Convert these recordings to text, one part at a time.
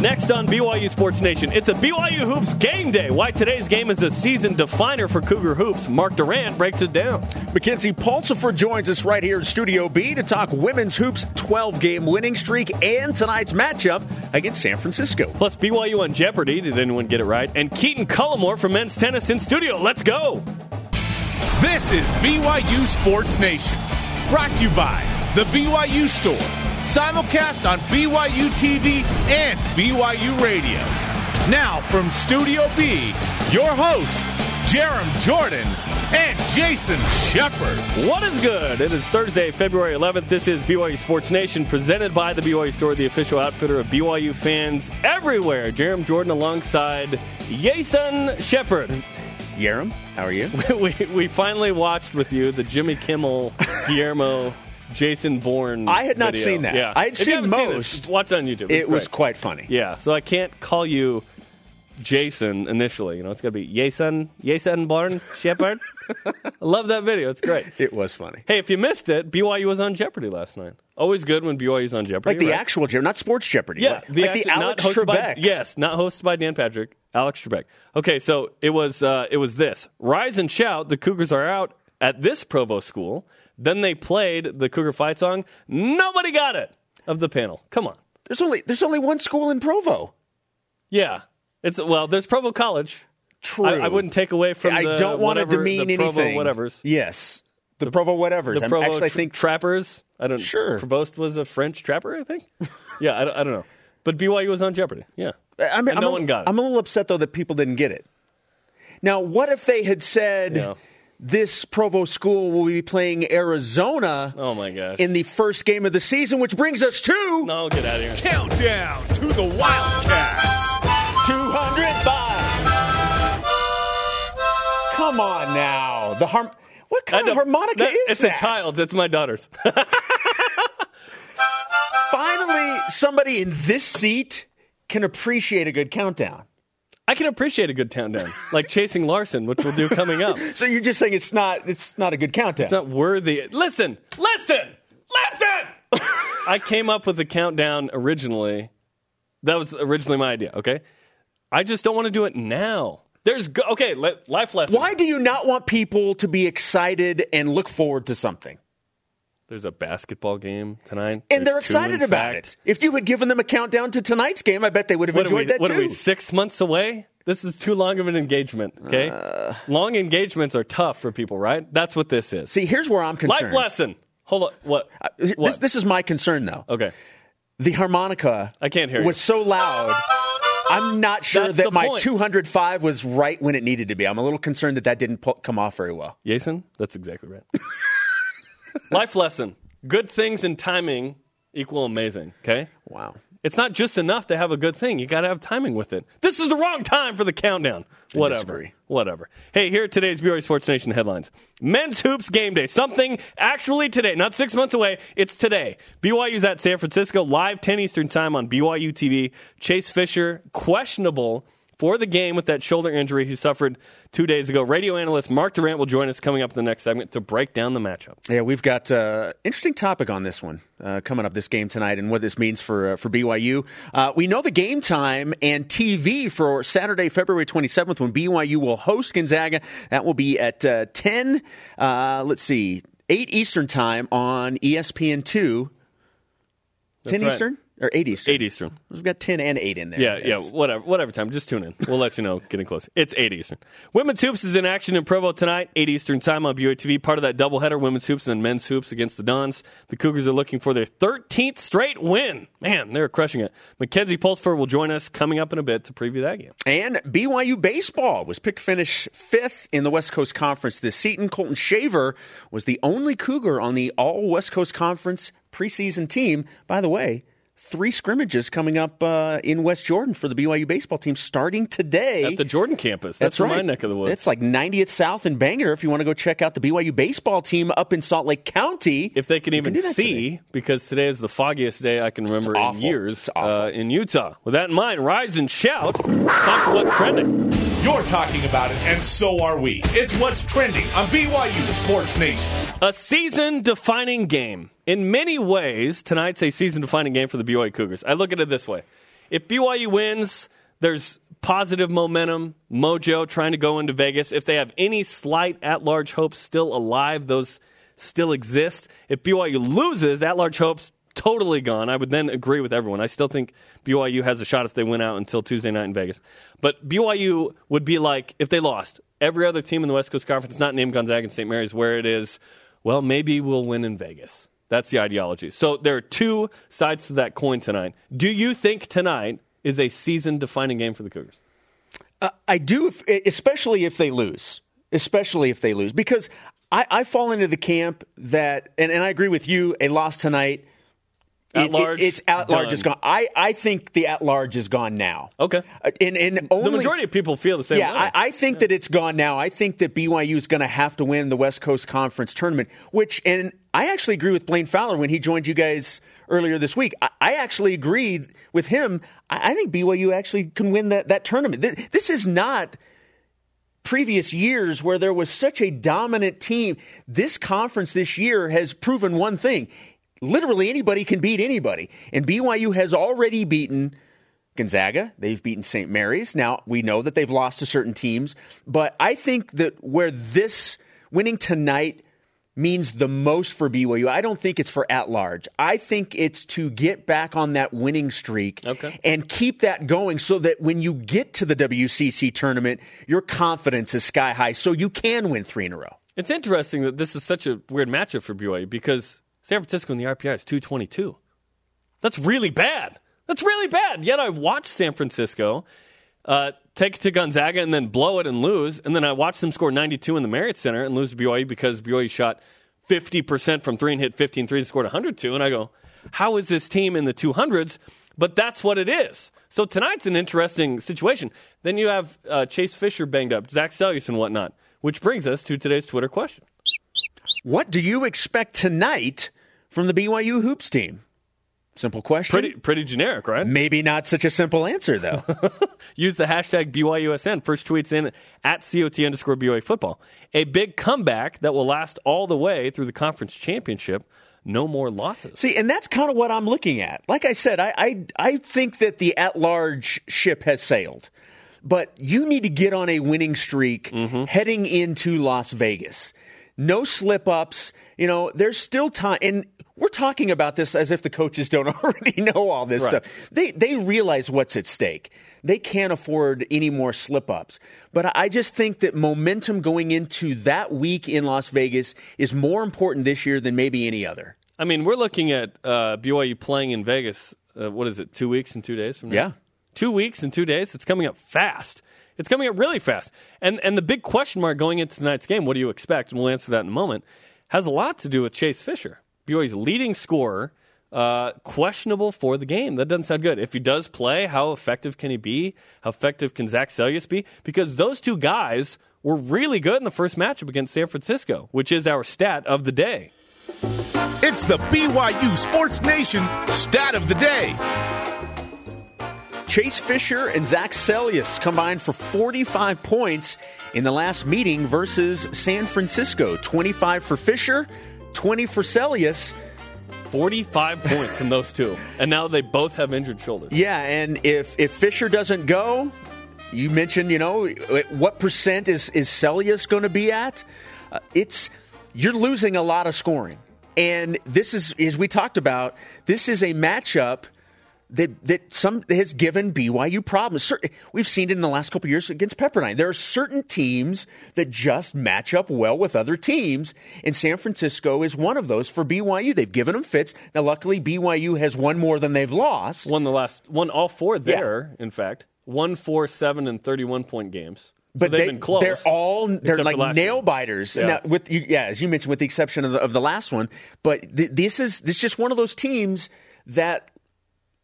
Next on BYU Sports Nation, it's a BYU Hoops game day. Why today's game is a season definer for Cougar Hoops. Mark Durant breaks it down. Makenzi Pulsipher joins us right here in Studio B to talk women's hoops 12 game winning streak and tonight's matchup against San Francisco. Plus, BYU on Jeopardy. Did anyone get it right? And Keaton Cullimore from men's tennis in studio. Let's go. This is BYU Sports Nation, brought to you by The BYU Store simulcast on BYU TV and BYU Radio. Now from Studio B, your hosts, Jarom Jordan and Jason Shepard. What is good? It is Thursday, February 11th. This is BYU Sports Nation, presented by the BYU Store, the official outfitter of BYU fans everywhere. Jarom Jordan alongside Jason Shepard. Jarom, how are you? we, we finally watched with you the Jimmy Kimmel Guillermo Jason Bourne. I had not video. seen that. Yeah, I had if seen most. Seen this, watch on YouTube. It's it was quite funny. Yeah, so I can't call you Jason initially. You know, it's gonna be Jason Jason Bourne Shepard. I love that video. It's great. It was funny. Hey, if you missed it, BYU was on Jeopardy last night. Always good when BYU's on Jeopardy. Like the right? actual Jeopardy, not Sports Jeopardy. Yeah, the like actu- the Alex hosted by- Trebek. yes, not hosted by Dan Patrick. Alex Trebek. Okay, so it was uh, it was this. Rise and shout. The Cougars are out at this Provo school. Then they played the Cougar fight song. Nobody got it of the panel. Come on. There's only there's only one school in Provo. Yeah, it's well. There's Provo College. True. I, I wouldn't take away from. I the don't want to demean the Provo anything. Whatever's Yes, the, Provo whatevers. the I'm- Provo actually, I think trappers. I don't. Sure. Provost was a French trapper. I think. yeah, I, don't- I don't know. But BYU was on Jeopardy. Yeah. I mean, no a, one got it. I'm a little upset though that people didn't get it. Now, what if they had said Yeah. This Provo school will be playing Arizona Oh my gosh. in the first game of the season, which brings us to no, get out of here. Countdown to the Wildcats. 205. Come on now, the harm. What kind of harmonica That- is it's that? It's a child. It's my daughter's. Finally, somebody in this seat can appreciate a good countdown. I can appreciate a good countdown, like chasing Larson, which we'll do coming up. So you're just saying it's not it's not a good countdown. It's not worthy. Listen, listen, listen. I came up with the countdown originally. That was originally my idea. Okay, I just don't want to do it now. There's go- okay. Life lesson. Why do you not want people to be excited and look forward to something? There's a basketball game tonight, And There's they're excited in about fact. it. If you had given them a countdown to tonight's game, I bet they would have What enjoyed we, that what too. are we, six months away? This is too long of an engagement, okay? Uh. long engagements are tough for people, right? That's what this is. See, here's where I'm concerned. Life lesson. Hold on. What? This, what? this is my concern, though. okay. The harmonica I can't hear you. was so loud. I'm not sure That's that my point. 205 was right when it needed to be. I'm a little concerned that that didn't come off very well. Jason, that's exactly right. Life lesson. Good things and timing equal amazing, okay? Wow. It's not just enough to have a good thing. You got to have timing with it. This is the wrong time for the countdown. Whatever. disagree. Whatever. Hey, here are today's BYU Sports Nation headlines. Men's hoops game day. Something actually today, not six months away. It's today. BYU's at San Francisco, live 10 Eastern time on BYU TV. Chase Fisher, questionable for the game with that shoulder injury he suffered two days ago. Radio analyst Mark Durant will join us coming up in the next segment to break down the matchup. Yeah, we've got uh, interesting topic on this one uh, coming up this game tonight, and what this means for uh, for BYU. Uh, we know the game time and TV for Saturday, February twenty seventh, when BYU will host Gonzaga. That will be at uh, ten. Uh, let's see, eight Eastern time on E ESPN two. Ten right. Eastern or eight Eastern? 8 Eastern. We've got ten and eight in there. Yeah, yeah, whatever, whatever time. Just tune in. We'll let you know. Getting close. It's eight Eastern. Women's hoops is in action in Provo tonight, eight Eastern time on BYU TV. Part of that doubleheader: women's hoops and then men's hoops against the Dons. The Cougars are looking for their 13th straight win. Man, they're crushing it. Makenzi Pulsipher will join us coming up in a bit to preview that game. And BYU baseball was picked to finish fifth in the West Coast Conference this season. Colton Shaver was the only Cougar on the All West Coast Conference preseason team. By the way, three scrimmages coming up uh, in West Jordan for the BYU baseball team starting today. At the Jordan campus. That's, That's right. my neck of the woods. It's like 90th South in Bangerter if you want to go check out the BYU baseball team up in Salt Lake County. if they can even do that see, today. because today is the foggiest day I can remember It's in awful. years It's awful. uh, in Utah. With that in mind, rise and shout. It's time for what's trending. You're talking about it, and so are we. It's what's trending on BYU Sports Nation. A season defining game. In many ways, tonight's a season defining game for the BYU Cougars. I look at it this way if BYU wins, there's positive momentum, mojo trying to go into Vegas. If they have any slight at large hopes still alive, those still exist. If BYU loses, at large hopes totally gone. I would then agree with everyone. I still think BYU has a shot if they win out until Tuesday night in Vegas. But BYU would be like if they lost. Every other team in the West Coast Conference, not named Gonzaga and St. Mary's, where it is, well, maybe we'll win in Vegas. That's the ideology. So there are two sides to that coin tonight. Do you think tonight is a season defining game for the Cougars? Uh, I do, especially if they lose. Especially if they lose. Because I, I fall into the camp that, and, and I agree with you, a loss tonight – at it, large, it, it's at large is gone. I, I think the at large is gone now. Okay, uh, and, and only, the majority of people feel the same. Yeah, way. I, I think yeah. that it's gone now. I think that BYU is going to have to win the West Coast Conference tournament. Which, and I actually agree with Blaine Fowler when he joined you guys earlier this week. I, I actually agree with him. I, I, think BYU actually can win that that tournament. This is not previous years where there was such a dominant team. This conference this year has proven one thing literally anybody can beat anybody. And BYU has already beaten Gonzaga. They've beaten St. Mary's. Now, we know that they've lost to certain teams, but I think that where this winning tonight means the most for BYU, I don't think it's for at large. I think it's to get back on that winning streak okay. and keep that going so that when you get to the WCC tournament, your confidence is sky high so you can win three in a row. It's interesting that this is such a weird matchup for BYU because San Francisco in the RPI is 222. That's really bad. That's really bad. Yet I watched San Francisco uh, take it to Gonzaga and then blow it and lose. And then I watched them score 92 in the Marriott Center and lose to BYU because BYU shot 50% from three and hit 15 threes and scored 102. And I go, how is this team in the 200s? But that's what it is. So tonight's an interesting situation. Then you have uh, Chase Fisher banged up, Zach Seljaas and whatnot, which brings us to today's Twitter question. What do you expect tonight from the BYU hoops team? Simple question. Pretty, pretty generic, right? Maybe not such a simple answer, though. Use the hashtag BYUSN. First tweets in at COT underscore BYU football. A big comeback that will last all the way through the conference championship. No more losses. See, and that's kind of what I'm looking at. Like I said, I, I, I think that the at large ship has sailed. But you need to get on a winning streak mm-hmm. heading into Las Vegas. No slip ups. You know, there's still time. And we're talking about this as if the coaches don't already know all this right. stuff. They they realize what's at stake. They can't afford any more slip ups. But I just think that momentum going into that week in Las Vegas is more important this year than maybe any other. I mean, we're looking at uh, BYU playing in Vegas. Uh, what is it? Two weeks and two days from now. Yeah, two weeks and two days. It's coming up fast. It's coming up really fast. And and the big question mark going into tonight's game, what do you expect? And we'll answer that in a moment. Has a lot to do with Chase Fisher. BYU's leading scorer, uh, questionable for the game. That doesn't sound good. If he does play, how effective can he be? How effective can Zach Seljaas be? Because those two guys were really good in the first matchup against San Francisco, which is our stat of the day. It's the BYU Sports Nation stat of the day. Chase Fisher and Zach Seljaas combined for 45 points in the last meeting versus San Francisco. 25 for Fisher, 20 for Seljaas. 45 points from those two. And now they both have injured shoulders. Yeah, and if if Fisher doesn't go, you mentioned, you know, what percent is is Seljaas going to be at? Uh, it's you're losing a lot of scoring. And this is as we talked about, this is a matchup that that some has given BYU problems. We've seen it in the last couple years against Pepperdine. There are certain teams that just match up well with other teams, and San Francisco is one of those for BYU. They've given them fits. Now, luckily, BYU has won more than they've lost. Won the last, won all four there. Yeah. In fact, one, four, seven, and thirty-one point games. But so they, been close, they're all they're like nail biters. Yeah. Now, with yeah, as you mentioned, with the exception of the, of the last one. But th- this is this is just one of those teams that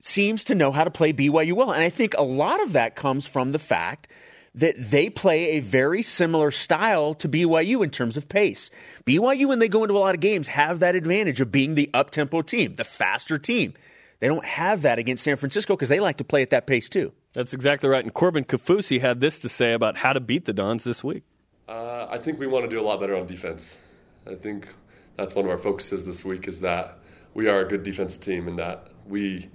seems to know how to play BYU well. And I think a lot of that comes from the fact that they play a very similar style to BYU in terms of pace. BYU, when they go into a lot of games, have that advantage of being the up tempo team, the faster team. They don't have that against San Francisco because they like to play at that pace too. That's exactly right. And Corbin Kaufusi had this to say about how to beat the Dons this week. Uh, I think we want to do a lot better on defense. I think that's one of our focuses this week is that we are a good defensive team and that we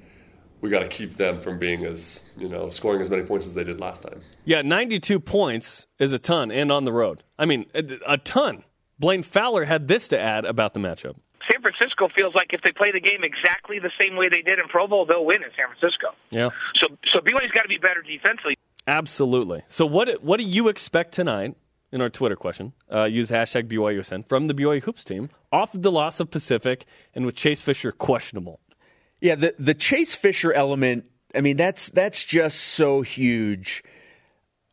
we got to keep them from being as you know scoring as many points as they did last time. Yeah, 92 points is a ton, and on the road. I mean, a, a ton. Blaine Fowler had this to add about the matchup. San Francisco feels like if they play the game exactly the same way they did in Provo, they'll win in San Francisco. Yeah, So, so BYU's got to be better defensively. absolutely. So, what what do you expect tonight? In our Twitter question, uh, use hashtag BYUSN from the BYU Hoops team off of the loss of Pacific and with Chase Fisher questionable. Yeah, the the Chase Fisher element. I mean, that's that's just so huge.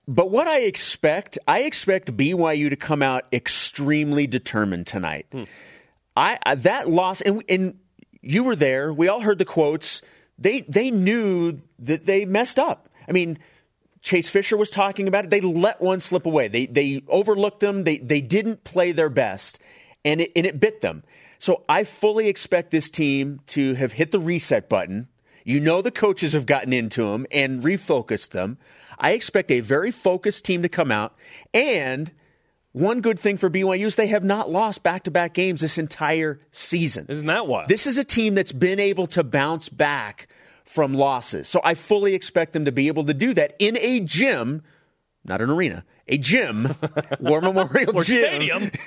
But what I expect, I expect BYU to come out extremely determined tonight. Hmm. I, I that loss, and and you were there. We all heard the quotes. They they knew that they messed up. I mean, Chase Fisher was talking about it. They let one slip away. They they overlooked them. They they didn't play their best, and it, and it bit them. So I fully expect this team to have hit the reset button. You know the coaches have gotten into them and refocused them. I expect a very focused team to come out. And one good thing for BYU is they have not lost back to back games this entire season. Isn't that wild? This is a team that's been able to bounce back from losses. So I fully expect them to be able to do that in a gym, not an arena, a gym, War Memorial or Gym, stadium.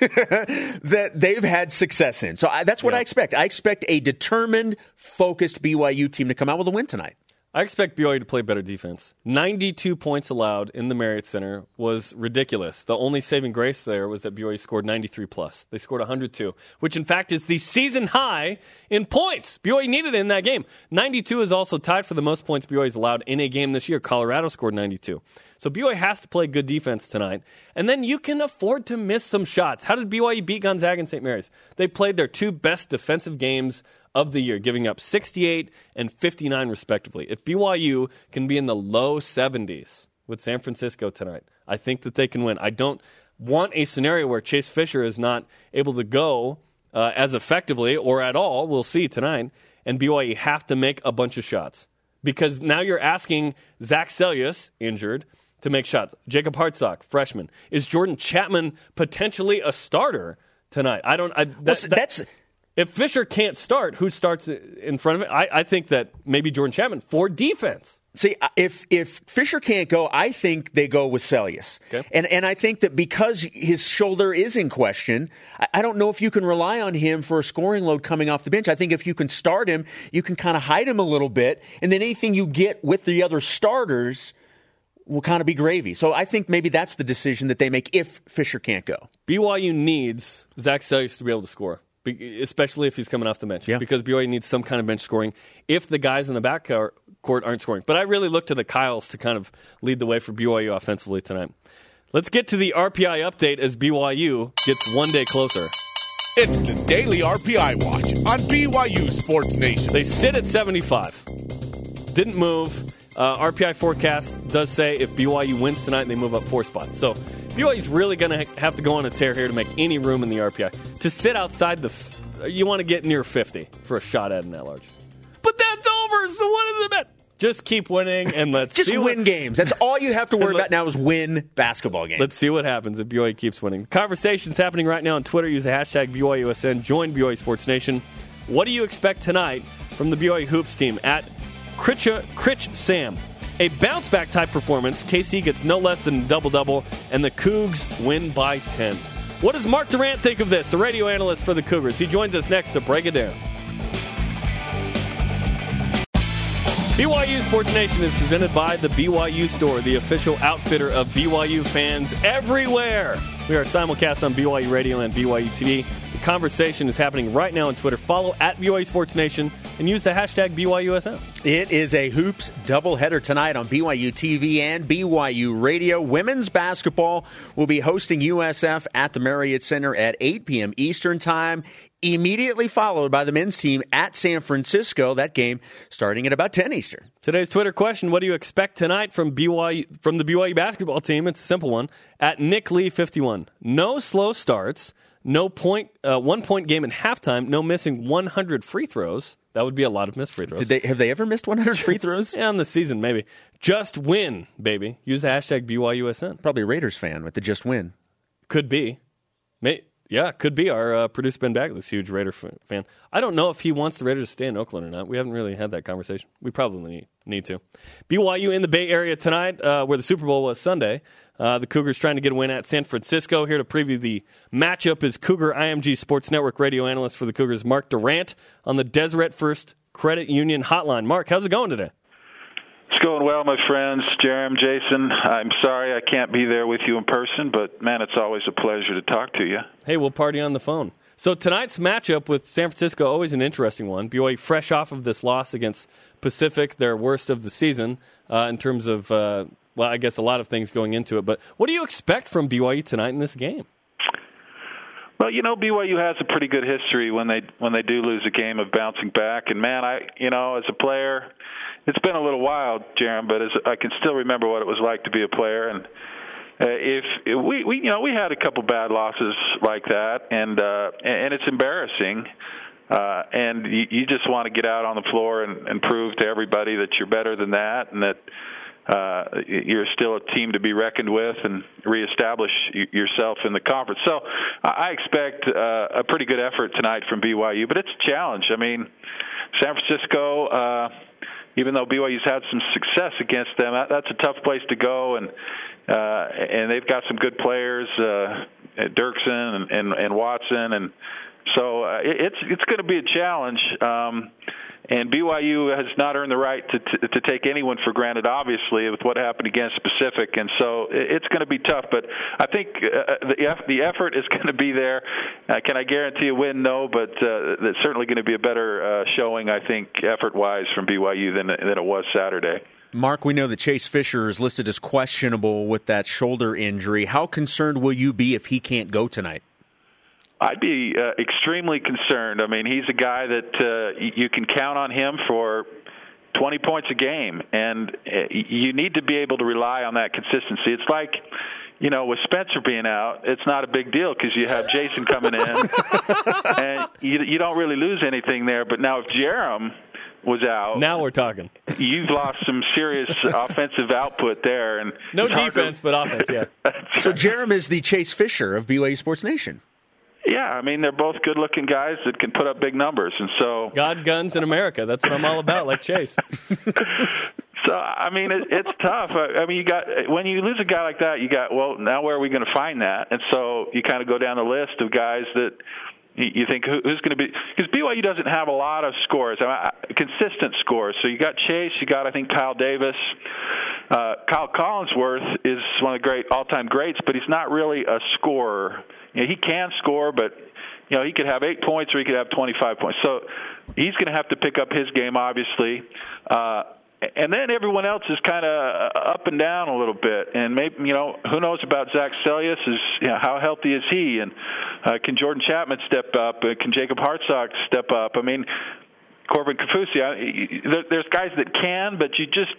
that they've had success in. So I, that's what Yeah. I expect. I expect a determined, focused BYU team to come out with a win tonight. I expect BYU to play better defense. 92 points allowed in the Marriott Center was ridiculous. The only saving grace there was that BYU scored 93 plus. They scored 102, which in fact is the season high in points. BYU needed it in that game. 92 is also tied for the most points BYU's allowed in a game this year. Colorado scored 92. So BYU has to play good defense tonight. And then you can afford to miss some shots. How did BYU beat Gonzaga and St. Mary's? They played their two best defensive games of the year, giving up 68 and 59 respectively. If BYU can be in the low 70s with San Francisco tonight, I think that they can win. I don't want a scenario where Chase Fisher is not able to go uh, as effectively or at all. We'll see tonight. And BYU have to make a bunch of shots because now you're asking Zach Seljaas, injured, to make shots. Jacob Hartsock, freshman. Is Jordan Chapman potentially a starter tonight? I don't. I, that, Well, so that- that's if Fisher can't start, who starts in front of it? I, I think that maybe Jordan Chapman for defense. See, if if Fisher can't go, I think they go with Seljaas. Okay. And and I think that because his shoulder is in question, I, I don't know if you can rely on him for a scoring load coming off the bench. I think if you can start him, you can kind of hide him a little bit, and then anything you get with the other starters will kind of be gravy. So I think maybe that's the decision that they make if Fisher can't go. BYU needs Zach Seljaas to be able to score, especially if he's coming off the bench. Yeah. Because BYU needs some kind of bench scoring if the guys in the back court court aren't scoring. But I really look to the Kyles to kind of lead the way for BYU offensively tonight. Let's get to the RPI update as BYU gets one day closer. It's the Daily RPI Watch on BYU Sports Nation. They sit at 75. Didn't move. Uh, RPI forecast does say if BYU wins tonight, they move up four spots. So BYU's really going to ha- have to go on a tear here to make any room in the RPI. To sit outside the, f- you want to get near 50 for a shot at an at large. But that's over. So what is it? bet? Just keep winning and let's Just see win what, games. That's all you have to worry let- about now is win basketball games. Let's see what happens if BYU keeps winning. Conversations happening right now on Twitter. Use the hashtag BYUSN. Join BYU Sports Nation. What do you expect tonight from the BYU Hoops team at Critch, Critch Sam? A bounce back type performance. KC gets no less than double double, and the Cougs win by 10. What does Mark Durant think of this? The radio analyst for the Cougars. He joins us next to break it down. BYU Sports Nation is presented by the BYU Store, the official outfitter of BYU fans everywhere. We are simulcast on BYU Radio and BYU TV. The conversation is happening right now on Twitter. Follow at BYU Sports Nation and use the hashtag BYUSN. It is a hoops doubleheader tonight on BYU TV and BYU Radio. Women's basketball will be hosting USF at the Marriott Center at 8 p.m. Eastern Time, immediately followed by the men's team at San Francisco. That game starting at about 10 Eastern. Today's Twitter question: What do you expect tonight from BYU from the BYU basketball team? It's a simple one. At Nick Lee fifty one, no slow starts, no point, uh, one point game in halftime, no missing one hundred free throws. That would be a lot of missed free throws. Did they have they ever missed 100 free throws? Yeah, in the season, maybe. Just win, baby. Use the hashtag BYUSN. Probably a Raiders fan with the just win. Could be. May, Yeah, could be. Our uh, producer Ben Bagley is a huge Raider fan. I don't know if he wants the Raiders to stay in Oakland or not. We haven't really had that conversation. We probably need, need to. BYU in the Bay Area tonight, uh, where the Super Bowl was Sunday. Uh, the Cougars trying to get a win at San Francisco. Here to preview the matchup is Cougar IMG Sports Network radio analyst for the Cougars, Mark Durant, on the Deseret First Credit Union Hotline. Mark, how's it going today? It's going well, my friends. Jarom, Jason, I'm sorry I can't be there with you in person, but man, it's always a pleasure to talk to you. Hey, we'll party on the phone. So tonight's matchup with San Francisco always an interesting one. BYU fresh off of this loss against Pacific, their worst of the season uh, in terms of uh, well, I guess a lot of things going into it. But what do you expect from BYU tonight in this game? Well, you know BYU has a pretty good history when they when they do lose a game of bouncing back. And man, I you know as a player, it's been a little while, Jarom, but as I can still remember what it was like to be a player. And uh, if, if we we you know we had a couple bad losses like that, and uh, and it's embarrassing. Uh, and you, you just want to get out on the floor and, and prove to everybody that you're better than that, and that uh, you're still a team to be reckoned with and reestablish yourself in the conference. So I expect uh, a pretty good effort tonight from BYU, but it's a challenge. I mean, San Francisco, uh, even though BYU's had some success against them, that's a tough place to go, and uh, and they've got some good players, uh, Derksen and, and, and Watson, and so uh, it's it's going to be a challenge. Um, and BYU has not earned the right to, to, to take anyone for granted, obviously, with what happened against Pacific, and so it's going to be tough. But I think uh, the the effort is going to be there. Uh, can I guarantee a win? No, but uh, it's certainly going to be a better uh, showing, I think, effort-wise from BYU than than it was Saturday. Mark, we know that Chase Fisher is listed as questionable with that shoulder injury. How concerned will you be if he can't go tonight? I'd be uh, extremely concerned. I mean, he's a guy that uh, you can count on him for 20 points a game, and uh, you need to be able to rely on that consistency. It's like, you know, with Spencer being out, it's not a big deal because you have Jason coming in, and you, you don't really lose anything there. But now if Jarom was out. Now we're talking. You've lost some serious offensive output there, and no defense, to... but offense. Yeah. so Jarom is the Chase Fisher of BYU Sports Nation. Yeah, I mean they're both good-looking guys that can put up big numbers, and so God, guns in America. That's what I'm all about, like Chase. so I mean it, it's tough. I mean you got when you lose a guy like that, you got well now where are we going to find that? And so you kind of go down the list of guys that you think who's going to be because BYU doesn't have a lot of scores, consistent scores. So you got Chase, you got I think Kyle Davis, uh, Kyle Collinsworth is one of the great all-time greats, but he's not really a scorer. You know, he can score, but you know he could have eight points or he could have 25 points. So he's going to have to pick up his game, obviously. Uh, and then everyone else is kind of up and down a little bit, and maybe you know who knows about Zach Seljaas? Is you know, how healthy is he, and uh, can Jordan Chapman step up? Uh, can Jacob Hartsock step up? I mean, Corbin Kaufusi. There's guys that can, but you just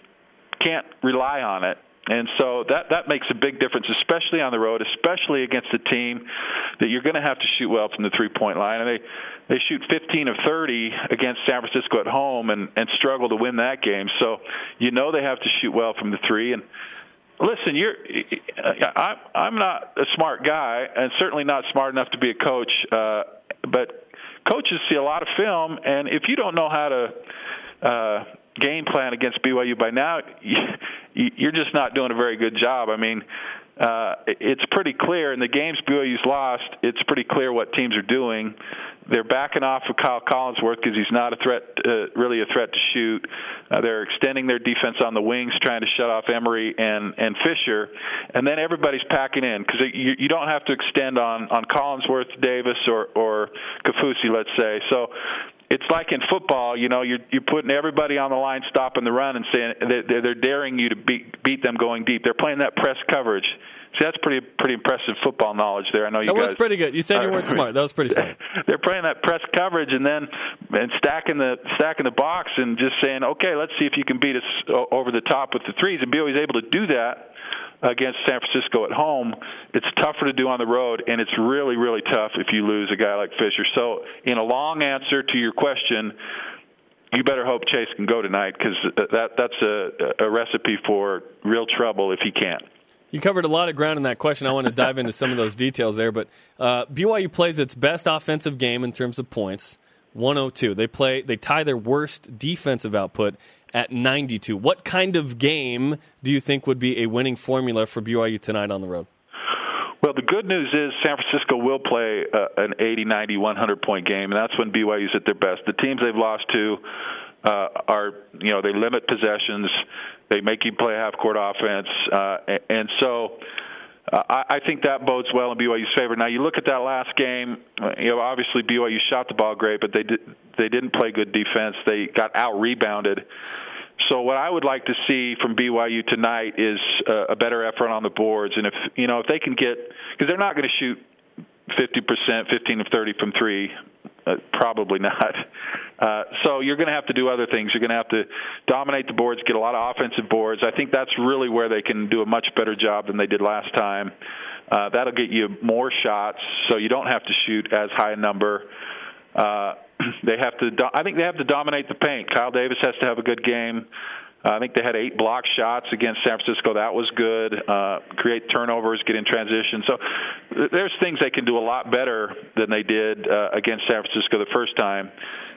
can't rely on it. And so that that makes a big difference, especially on the road, especially against a team that you're going to have to shoot well from the three point line. And they they shoot 15 of 30 against San Francisco at home and and struggle to win that game. So you know they have to shoot well from the three. And listen, you're I, I'm not a smart guy, and certainly not smart enough to be a coach. Uh, but coaches see a lot of film, and if you don't know how to uh, game plan against BYU by now, you're just not doing a very good job. I mean, uh, it's pretty clear in the games BYU's lost. It's pretty clear what teams are doing. They're backing off of Kyle Collinsworth because he's not a threat, uh, really a threat to shoot. Uh, they're extending their defense on the wings, trying to shut off Emery and and Fisher, and then everybody's packing in because you, you don't have to extend on on Collinsworth, Davis, or or Kaufusi, let's say. So it's like in football, you know, you're you're putting everybody on the line, stopping the run, and saying they're, they're daring you to beat beat them going deep. They're playing that press coverage. See, that's pretty pretty impressive football knowledge there. I know you that guys. was pretty good. You said you weren't smart. That was pretty smart. they're playing that press coverage and then and stacking the stacking the box and just saying, okay, let's see if you can beat us over the top with the threes. And BYU's able to do that against San Francisco at home. It's tougher to do on the road, and it's really, really tough if you lose a guy like Fisher. So, in a long answer to your question, you better hope Chase can go tonight because that that's a, a recipe for real trouble if he can't. You covered a lot of ground in that question. I want to dive into some of those details there. But uh, BYU plays its best offensive game in terms of points, 102. They play. They tie their worst defensive output at 92. What kind of game do you think would be a winning formula for BYU tonight on the road? Well, the good news is San Francisco will play uh, an 80, 90, 100 point game, and that's when BYU's at their best. The teams they've lost to uh, are, you know, they limit possessions, they make you play half court offense, uh, and so. Uh, I, I think that bodes well in BYU's favor. Now you look at that last game. Uh, you know, obviously BYU shot the ball great, but they did they didn't play good defense. They got out rebounded. So what I would like to see from BYU tonight is uh, a better effort on the boards, and if you know if they can get because they're not going to shoot 50%, 15 of 30 from three, uh, probably not. Uh, so you're going to have to do other things. You're going to have to dominate the boards, get a lot of offensive boards. I think that's really where they can do a much better job than they did last time. Uh, that'll get you more shots, so you don't have to shoot as high a number. Uh, they have to. Do- I think they have to dominate the paint. Kyle Davis has to have a good game. I think they had eight block shots against San Francisco. That was good. Uh, create turnovers, get in transition. So there's things they can do a lot better than they did uh, against San Francisco the first time.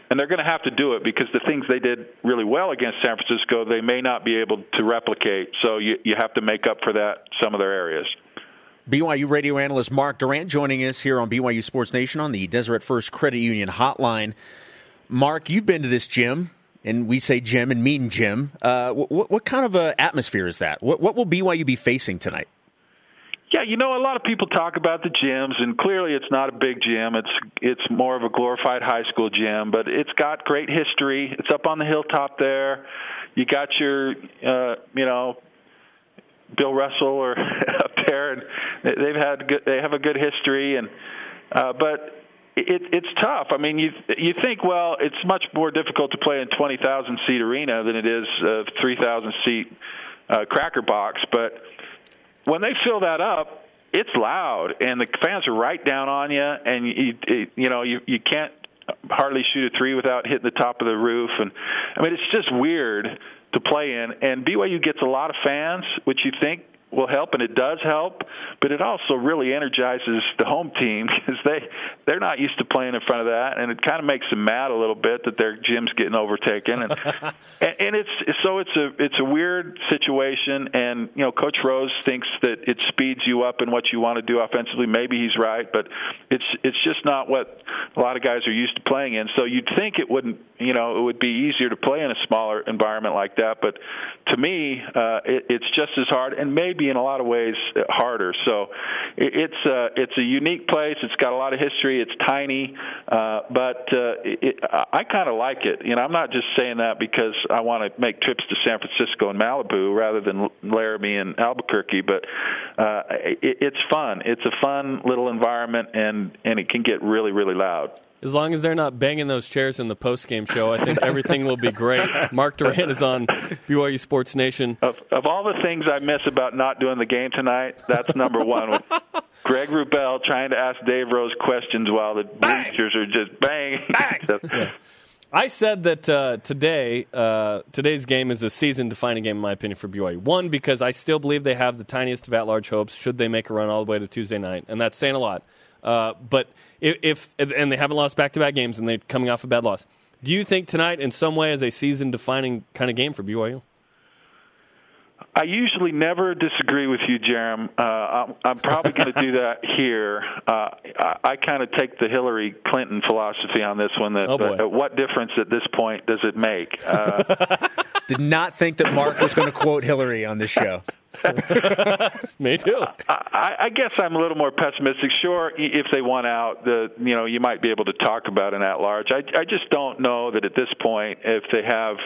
And they're going to have to do it because the things they did really well against San Francisco, they may not be able to replicate. So you, you have to make up for that some of their areas. BYU radio analyst Mark Durant joining us here on BYU Sports Nation on the Deseret First Credit Union hotline. Mark, you've been to this gym, and we say Jim and mean gym. Uh, what, what, kind of a atmosphere is that? What, what will BYU be facing tonight? Yeah, you know, a lot of people talk about the gyms, and clearly it's not a big gym. It's it's more of a glorified high school gym, but it's got great history. It's up on the hilltop there. You got your, uh, you know, Bill Russell or up there, and they've had good, they have a good history, and uh, but it, it's tough. I mean, you you think well, it's much more difficult to play in twenty thousand seat arena than it is a three thousand seat uh, Cracker Box, but when they fill that up, it's loud, and the fans are right down on you, and you you know you you can't hardly shoot a three without hitting the top of the roof, and I mean it's just weird to play in. And BYU gets a lot of fans, which you think will help, and it does help. But it also really energizes the home team because they they're not used to playing in front of that, and it kind of makes them mad a little bit that their gym's getting overtaken. And and, and it's so it's a it's a weird situation. And you know, Coach Rose thinks that it speeds you up in what you want to do offensively. Maybe he's right, but it's it's just not what a lot of guys are used to playing in. So you'd think it wouldn't you know it would be easier to play in a smaller environment like that, but to me, uh, it, it's just as hard, and maybe in a lot of ways harder. So it's uh, it's a unique place. It's got a lot of history. It's tiny, uh, but uh, it, I kind of like it. You know, I'm not just saying that because I want to make trips to San Francisco and Malibu rather than Laramie and Albuquerque. But uh, it, it's fun. It's a fun little environment, and and it can get really really loud. As long as they're not banging those chairs in the post game show, I think everything will be great. Mark Durant is on BYU Sports Nation. Of, of all the things I miss about not doing the game tonight, that's number one. With Greg Wrubell trying to ask Dave Rose questions while the bang! bleachers are just bang. bang. yeah. I said that uh, today, uh, today's game is a season-defining game, in my opinion, for BYU. One, because I still believe they have the tiniest of at-large hopes should they make a run all the way to Tuesday night, and that's saying a lot. Uh, but if, if and they haven't lost back-to-back games, and they're coming off a bad loss. Do you think tonight, in some way, is a season-defining kind of game for BYU? I usually never disagree with you, Jarom. Uh, I'm, I'm probably going to do that here. Uh, I, I kind of take the Hillary Clinton philosophy on this one. That oh uh, what difference at this point does it make? Uh, Did not think that Mark was going to quote Hillary on this show. Me too. I, I guess I'm a little more pessimistic. Sure, if they want out, the you know you might be able to talk about an at large. I, I just don't know that at this point, if they have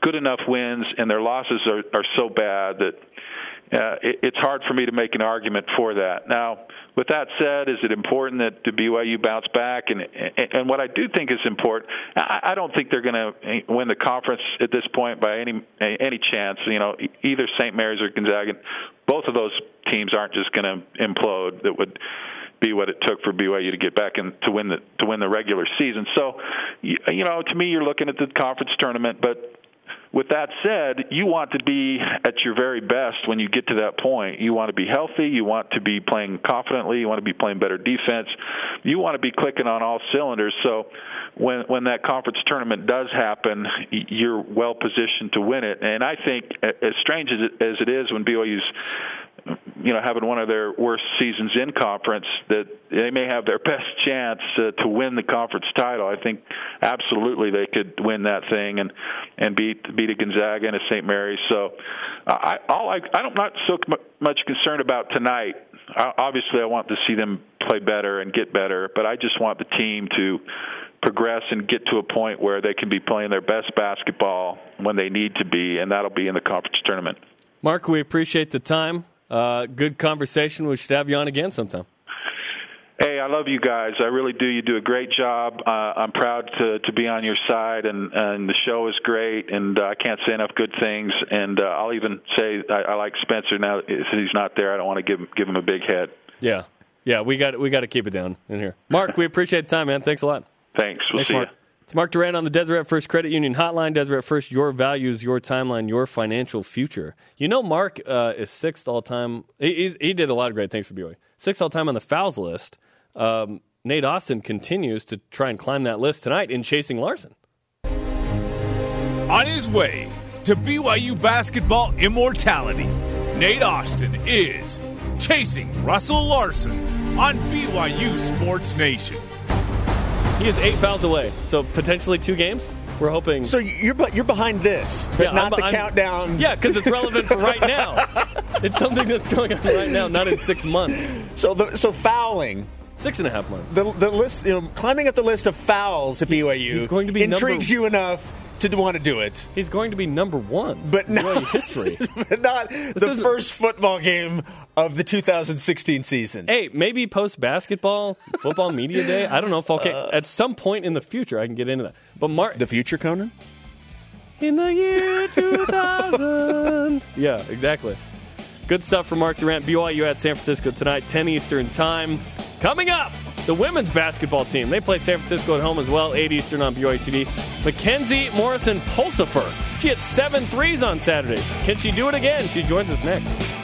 good enough wins and their losses are, are so bad that uh, it, it's hard for me to make an argument for that. Now, with that said, is it important that the BYU bounce back? And and what I do think is important, I, I don't think they're going to win the conference at this point by any any chance. You know, either St. Mary's or Gonzaga, both of those teams aren't just going to implode. That would be what it took for BYU to get back and to win the to win the regular season. So, you, you know, to me, you're looking at the conference tournament, but with that said, you want to be at your very best when you get to that point. You want to be healthy. You want to be playing confidently. You want to be playing better defense. You want to be clicking on all cylinders. So when when that conference tournament does happen, you're well positioned to win it. And I think, as strange as it, as it is, when BYU's you know having one of their worst seasons in conference that they may have their best chance uh, to win the conference title. I think absolutely they could win that thing and and beat beat a Gonzaga and a St. Mary's. So I all I I'm not so much concerned about tonight. I, obviously, I want to see them play better and get better, but I just want the team to progress and get to a point where they can be playing their best basketball when they need to be, and that'll be in the conference tournament. Mark, we appreciate the time. Uh, good conversation. We should have you on again sometime. Hey, I love you guys. I really do. You do a great job. Uh, I'm proud to to be on your side, and and the show is great. And uh, I can't say enough good things. And uh, I'll even say I, I like Spencer now. Since he's not there, I don't want to give give him a big head. Yeah, yeah. We got we got to keep it down in here. Mark, we appreciate the time, man. Thanks a lot. Thanks. We'll Thanks, see Mark. you. It's Mark Durant on the Deseret First Credit Union Hotline. Deseret First, your values, your timeline, your financial future. You know, Mark uh, is sixth all time. He, he did a lot of great things for BYU. Sixth all time on the fouls list. Um, Nate Austin continues to try and climb that list tonight in chasing Larson. On his way to BYU basketball immortality, Nate Austin is chasing Russell Larson on BYU Sports Nation. He is eight fouls away, so potentially two games. We're hoping. So you're you're behind this, but Yeah, not I'm- the I'm- countdown. Yeah, because it's relevant for right now. It's something that's going on right now, not in six months. So the so fouling. Six and a half months. The, the list, you know, climbing up the list of fouls at BYU he's going to be intrigues number- you enough to want to do it, He's going to be number one. but in not history. but not the isn't- first football game of the 2016 season. Hey, maybe post basketball, football media day. I don't know if get, uh, at some point in the future I can get into that. But Mark, The future, Conan. in the year 2000. yeah, exactly. Good stuff from Mark Durant. BYU at San Francisco tonight, 10 Eastern time. Coming up, the women's basketball team. They play San Francisco at home as well, 8 Eastern on BYU TV. Makenzi Morrison Pulsipher. She hit seven threes on Saturday. Can she do it again? She joins us next.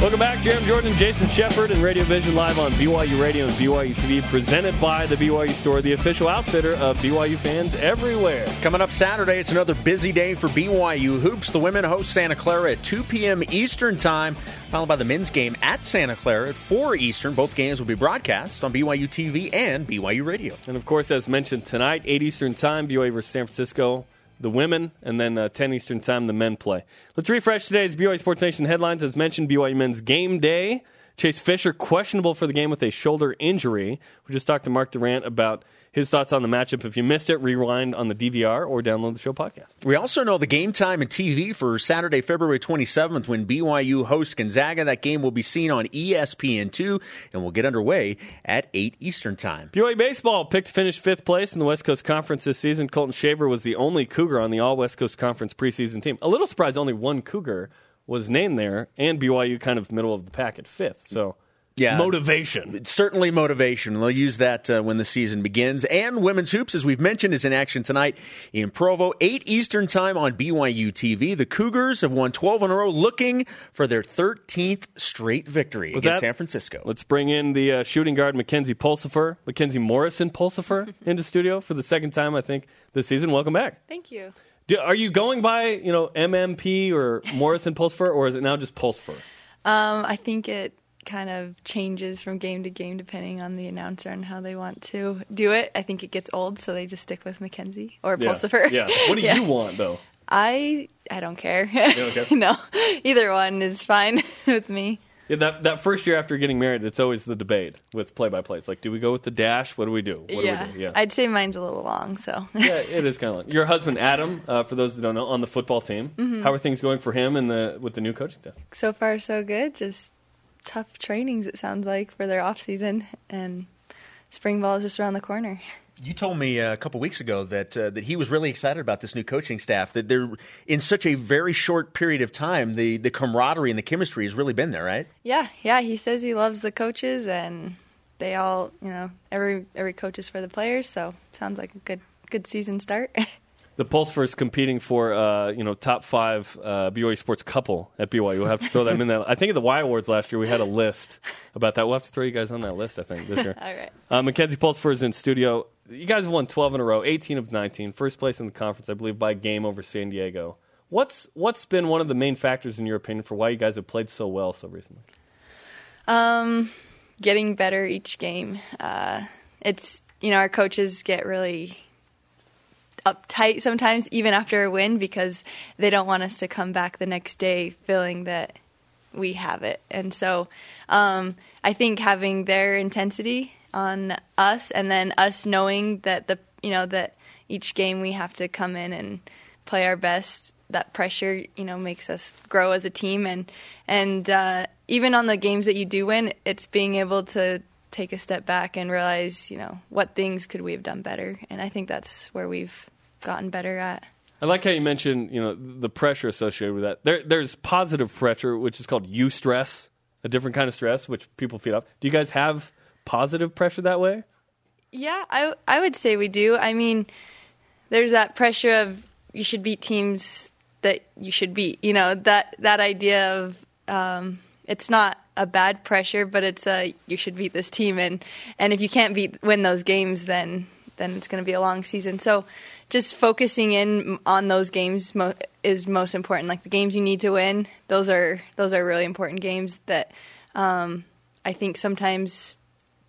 Welcome back, Jarom Jordan, Jason Shepard, and Radio Vision live on BYU Radio and BYU TV, presented by the BYU Store, the official outfitter of BYU fans everywhere. Coming up Saturday, it's another busy day for BYU hoops. The women host Santa Clara at 2 p.m. Eastern Time, followed by the men's game at Santa Clara at 4 Eastern. Both games will be broadcast on BYU TV and BYU Radio. And of course, as mentioned tonight, 8 Eastern Time, BYU versus San Francisco, the women, and then uh, 10 Eastern Time, the men play. Let's refresh today's BYU Sports Nation headlines. As mentioned, BYU men's game day. Chase Fisher questionable for the game with a shoulder injury. We just talked to Mark Durant about his thoughts on the matchup. If you missed it, rewind on the DVR or download the show podcast. We also know the game time and TV for Saturday, February 27th when BYU hosts Gonzaga. That game will be seen on E ESPN2 and will get underway at 8 Eastern Time. BYU baseball picked to finish fifth place in the West Coast Conference this season. Colton Shaver was the only Cougar on the All West Coast Conference preseason team. A little surprised only one Cougar was named there, and BYU kind of middle of the pack at fifth. So, Yeah. motivation. certainly motivation. They'll use that uh, when the season begins. And women's hoops, as we've mentioned, is in action tonight in Provo, 8 Eastern Time on BYU TV. The Cougars have won 12 in a row, looking for their 13th straight victory With against that, San Francisco. Let's bring in the uh, shooting guard Makenzi Pulsipher, Makenzi Morrison Pulsipher, into studio for the second time, I think, this season. Welcome back. Thank you. Do, are you going by, you know, MMP or Morrison Pulsipher, or is it now just Pulsipher? Um, I think it kind of changes from game to game depending on the announcer and how they want to do it. I think it gets old, so they just stick with Makenzi or Yeah. Pulsipher. Yeah. What do Yeah. you want, though? I I don't care. no, either one is fine with me. Yeah, that that first year after getting married, it's always the debate with play by plays. Like, do we go with the dash? What do we do? What yeah. do we do? Yeah, I'd say mine's a little long, so yeah, it is kind of like your husband Adam. Uh, for those that don't know, on the football team, Mm-hmm. how are things going for him and the with the new coaching staff? so far so good. Just tough trainings. It sounds like for their off season and spring ball is just around the corner. You told me uh, a couple weeks ago that uh, that he was really excited about this new coaching staff. That they're in such a very short period of time, the the camaraderie and the chemistry has really been there, right? Yeah, yeah. He says he loves the coaches, and they all, you know, every every coach is for the players. So sounds like a good good season start. The is competing for uh, you know top five uh, BYU sports couple at BYU. We'll have to throw them in there. I think at the Y Awards last year we had a list about that. We'll have to throw you guys on that list. I think this year. All right. Uh, Makenzi Pulsipher's is in studio. You guys have won 12 in a row, 18 of 19, first place in the conference, I believe, by game over San Diego. What's what's been one of the main factors in your opinion for why you guys have played so well so recently? Um, getting better each game. Uh, it's you know our coaches get really uptight sometimes, even after a win, because they don't want us to come back the next day feeling that we have it. And so, um, I think having their intensity on us, and then us knowing that the you know that each game we have to come in and play our best. That pressure, you know, makes us grow as a team, and and uh, even on the games that you do win, it's being able to take a step back and realize, you know, what things could we have done better, and I think that's where we've gotten better at. I like how you mentioned, you know, the pressure associated with that. There, there's positive pressure, which is called eustress, a different kind of stress, which people feed off. Do you guys have positive pressure that way? Yeah, I I would say we do. I mean, there's that pressure of you should beat teams that you should beat. You know that that idea of um, it's not a bad pressure, but it's a you should beat this team, and and if you can't beat win those games, then then it's going to be a long season. So just focusing in on those games mo- is most important. Like the games you need to win, those are those are really important games that um, I think sometimes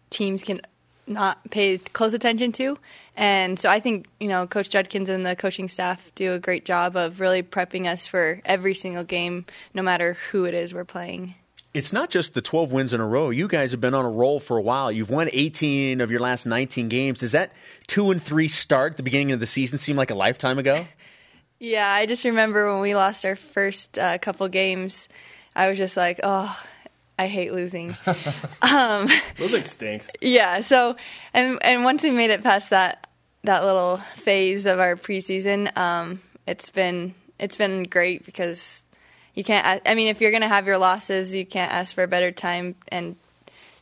teams can not pay close attention to. And so I think, you know, Coach Judkins and the coaching staff do a great job of really prepping us for every single game, no matter who it is we're playing. It's not just the 12 wins in a row. You guys have been on a roll for a while. You've won 18 of your last 19 games. Does that 2 and 3 start at the beginning of the season seem like a lifetime ago? Yeah, I just remember when we lost our first uh, couple games, I was just like, oh, I hate losing. um, Losing stinks. yeah. So, and and once we made it past that that little phase of our preseason, um, it's been it's been great because you can't. I mean, if you're gonna have your losses, you can't ask for a better time and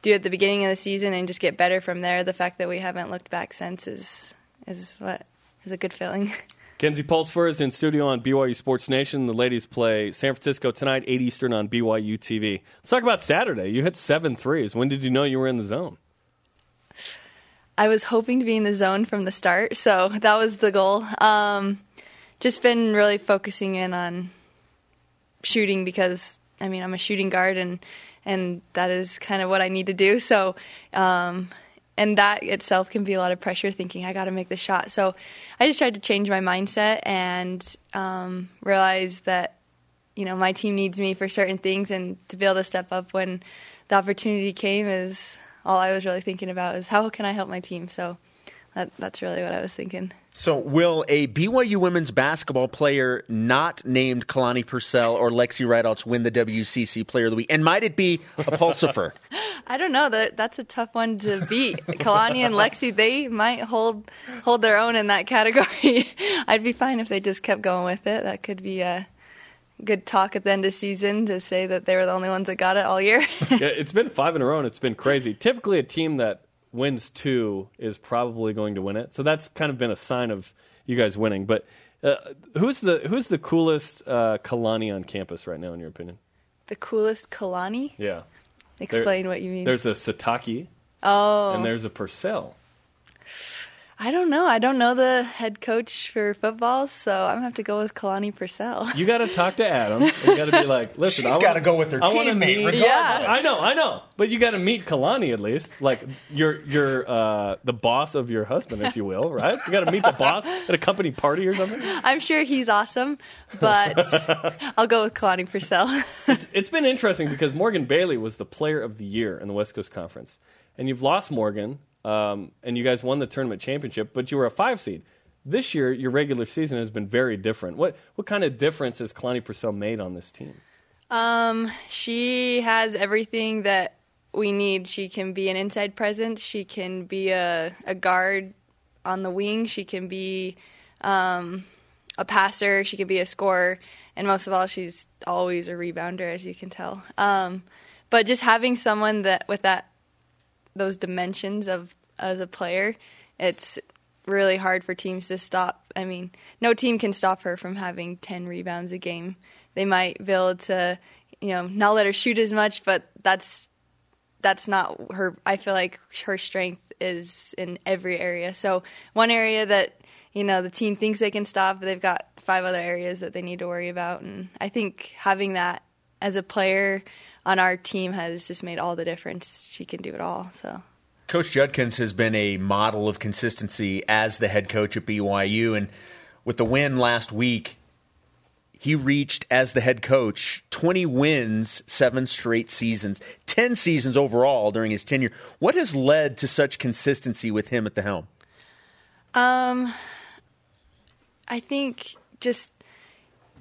do it at the beginning of the season and just get better from there. The fact that we haven't looked back since is is what is a good feeling. Kenzie Pulsipher's is in studio on BYU Sports Nation. The ladies play San Francisco tonight, 8 Eastern on BYU TV. Let's talk about Saturday. You hit seven threes. When did you know you were in the zone? I was hoping to be in the zone from the start, so that was the goal. Um, just been really focusing in on shooting because I mean I'm a shooting guard and and that is kind of what I need to do. So um, and that itself can be a lot of pressure thinking I got to make the shot. So I just tried to change my mindset and um, realize that you know my team needs me for certain things and to be able to step up when the opportunity came is all I was really thinking about is how can I help my team. So that, that's really what I was thinking. So, will a BYU women's basketball player not named Kalani Purcell or Lexi Rydalch win the WCC Player of the Week? And might it be a Pulsipher? I don't know. That that's a tough one to beat. Kalani and Lexi, they might hold hold their own in that category. I'd be fine if they just kept going with it. That could be a good talk at the end of season to say that they were the only ones that got it all year. yeah, it's been five in a row and it's been crazy. Typically, a team that wins two is probably going to win it. So that's kind of been a sign of you guys winning. But uh, who's the who's the coolest uh, Kalani on campus right now, in your opinion? the coolest Kalani? Yeah. Explain There- what you mean. There's a Sitake oh, and there's a Purcell. I don't know. I don't know the head coach for football, so I'm gonna have to go with Kalani Purcell. You got to talk to Adam. You got to be like, listen, She's I gotta wanna- go with her I wanna teammate, meet- regardless. Yeah. I know, I know, but you got to meet Kalani at least, like you're you're uh, the boss of your husband, if you will, right? You got to meet the boss at a company party or something. I'm sure he's awesome, but I'll go with Kalani Purcell. it's, it's been interesting because Morgan Bailey was the player of the year in the West Coast Conference, and you've lost Morgan, um, and you guys won the tournament championship, but you were a five seed. This year, your regular season has been very different. What what kind of difference has Kalani Purcell made on this team? Um, she has everything that we need. She can be an inside presence. She can be a, a guard on the wing. She can be um, a passer. She can be a scorer. And most of all, she's always a rebounder, as you can tell. Um, but just having someone that with that those dimensions of as a player, it's really hard for teams to stop. I mean, no team can stop her from having 10 rebounds a game. They might be able to, you know, not let her shoot as much, but that's that's not her. I feel like her strength is in every area. So one area that you know the team thinks they can stop, they've got five other areas that they need to worry about. And I think having that as a player on our team has just made all the difference. She can do it all. So. Coach Judkins has been a model of consistency as the head coach at BYU, and with the win last week, he reached as the head coach 20 wins, seven straight seasons, 10 seasons overall during his tenure. What has led to such consistency with him at the helm? Um, I think just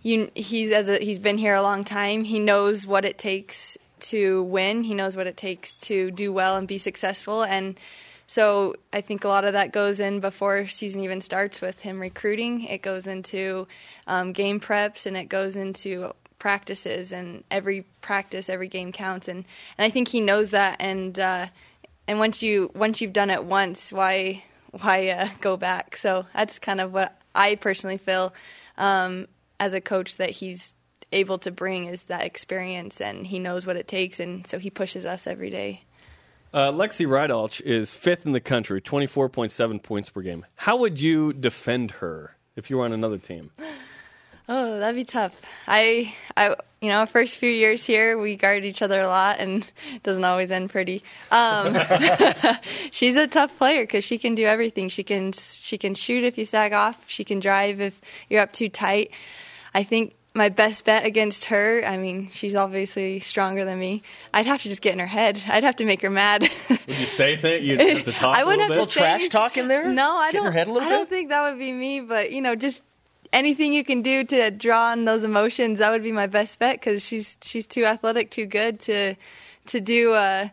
you. He's as a, he's been here a long time. He knows what it takes to win. He knows what it takes to do well and be successful. And so I think a lot of that goes in before season even starts with him recruiting. It goes into um, game preps and it goes into practices and every practice, every game counts. And, and I think he knows that. And uh, and once you once you've done it once, why why uh, go back? So that's kind of what I personally feel um, as a coach that he's able to bring is that experience and he knows what it takes and so he pushes us every day. Uh, Lexi Rydalch is fifth in the country, 24.7 points per game. How would you defend her if you were on another team? Oh, that'd be tough. I, I, you know, first few years here, we guard each other a lot, and it doesn't always end pretty. Um, she's a tough player because she can do everything. She can, she can shoot if you sag off. She can drive if you're up too tight. I think my best bet against her, I mean, she's obviously stronger than me. I'd have to just get in her head. I'd have to make her mad. Would you say things? You'd have to talk I wouldn't a little have bit? to say trash talk in there? No, I Get don't. her head a little I don't think that would be me. But you know, just anything you can do to draw on those emotions, that would be my best bet because she's she's too athletic, too good to to do. Uh,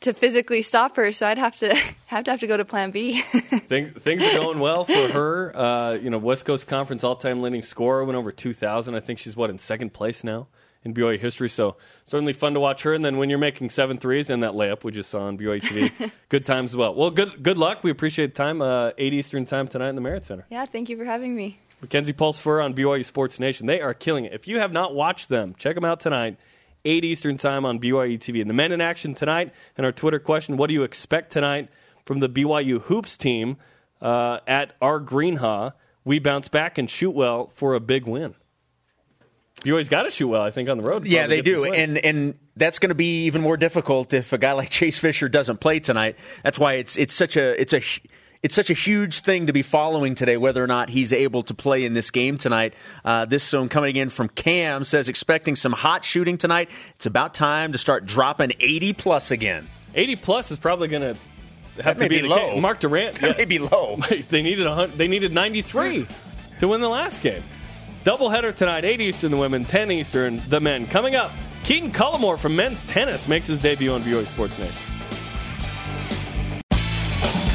to physically stop her, so I'd have to have to have to go to Plan B. Thing, things are going well for her. Uh, you know, West Coast Conference all-time leading scorer went over 2,000. I think she's what in second place now in BYU history. So certainly fun to watch her. And then when you're making seven threes and that layup we just saw on BYU TV, good times as well. Well, good good luck. We appreciate the time. Uh, 8 Eastern time tonight in the Marriott Center. yeah, thank you for having me. Makenzi Pulsipher on BYU Sports Nation. They are killing it. If you have not watched them, check them out tonight, 8 Eastern Time on BYU TV. And the men in action tonight, and our Twitter question what do you expect tonight from the BYU Hoops team uh, at our Greenhaw? We bounce back and shoot well for a big win. BYU's got to shoot well, I think, on the road. Yeah, they do, and and that's going to be even more difficult if a guy like Chase Fisher doesn't play tonight. That's why it's it's such a it's a it's such a huge thing to be following today, whether or not he's able to play in this game tonight. Uh, this zone coming in from Cam says expecting some hot shooting tonight. It's about time to start dropping eighty plus again. 80 plus is probably going to have That to be be low. case. Mark Durant. That may be low. they needed a hun- they needed 93 to win the last game. Doubleheader tonight, 8 Eastern, the women, 10 Eastern, the men. Coming up, Keaton Cullimore from men's tennis makes his debut on BYU Sports Nation.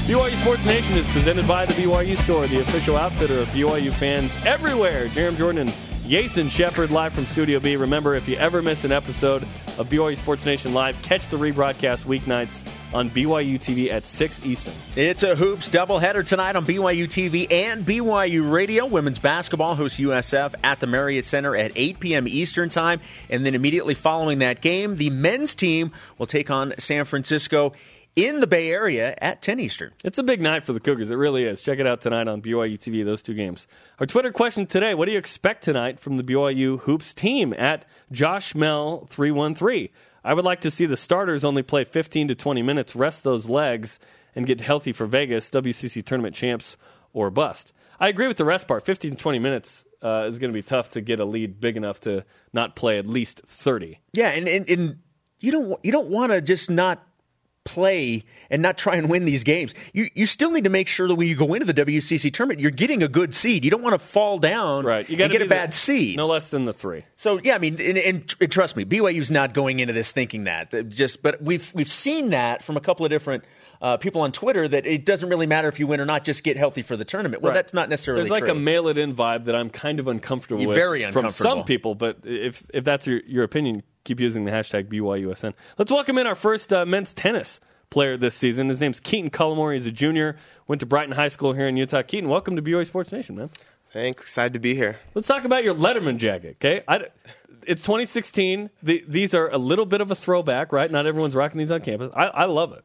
BYU Sports Nation is presented by the BYU Store, the official outfitter of BYU fans everywhere. Jarom Jordan and Jason Shepard live from Studio B. Remember, if you ever miss an episode of BYU Sports Nation Live, catch the rebroadcast weeknights on BYU TV at 6 Eastern. It's a hoops doubleheader tonight on BYU TV and BYU Radio. Women's basketball hosts USF at the Marriott Center at 8 p.m. Eastern Time. And then immediately following that game, the men's team will take on San Francisco in the Bay Area at 10 Eastern. It's a big night for the Cougars. It really is. Check it out tonight on BYU TV, those two games. Our Twitter question today What do you expect tonight from the BYU Hoops team? At Josh Mel 313? I would like to see the starters only play 15 to 20 minutes, rest those legs, and get healthy for Vegas, WCC tournament champs, or bust. I agree with the rest part. 15 to 20 minutes uh, is going to be tough to get a lead big enough to not play at least 30. Yeah, and, and, and you don't you don't want to just not play and not try and win these games. You you still need to make sure that when you go into the WCC tournament, you're getting a good seed. You don't want to fall down Right. You and get a the- bad seed. No less than the three. So yeah, I mean, and, and, and trust me, BYU's not going into this thinking that. That Just, but we've we've seen that from a couple of different uh, people on Twitter that it doesn't really matter if you win or not. Just get healthy for the tournament. Well, Right. that's not necessarily There's like true. a mail it in vibe that I'm kind of uncomfortable You're with very uncomfortable. from some people, but if if that's your, your opinion, keep using the hashtag BYUSN. Let's welcome in our first uh, men's tennis player this season. His name's Keaton Cullimore. He's a junior. Went to Brighton High School here in Utah. Keaton, welcome to BYU Sports Nation, man. Thanks. Excited to be here. Let's talk about your Letterman jacket, okay? I, it's 2016. The, these are a little bit of a throwback, right? Not everyone's rocking these on campus. I, I love it.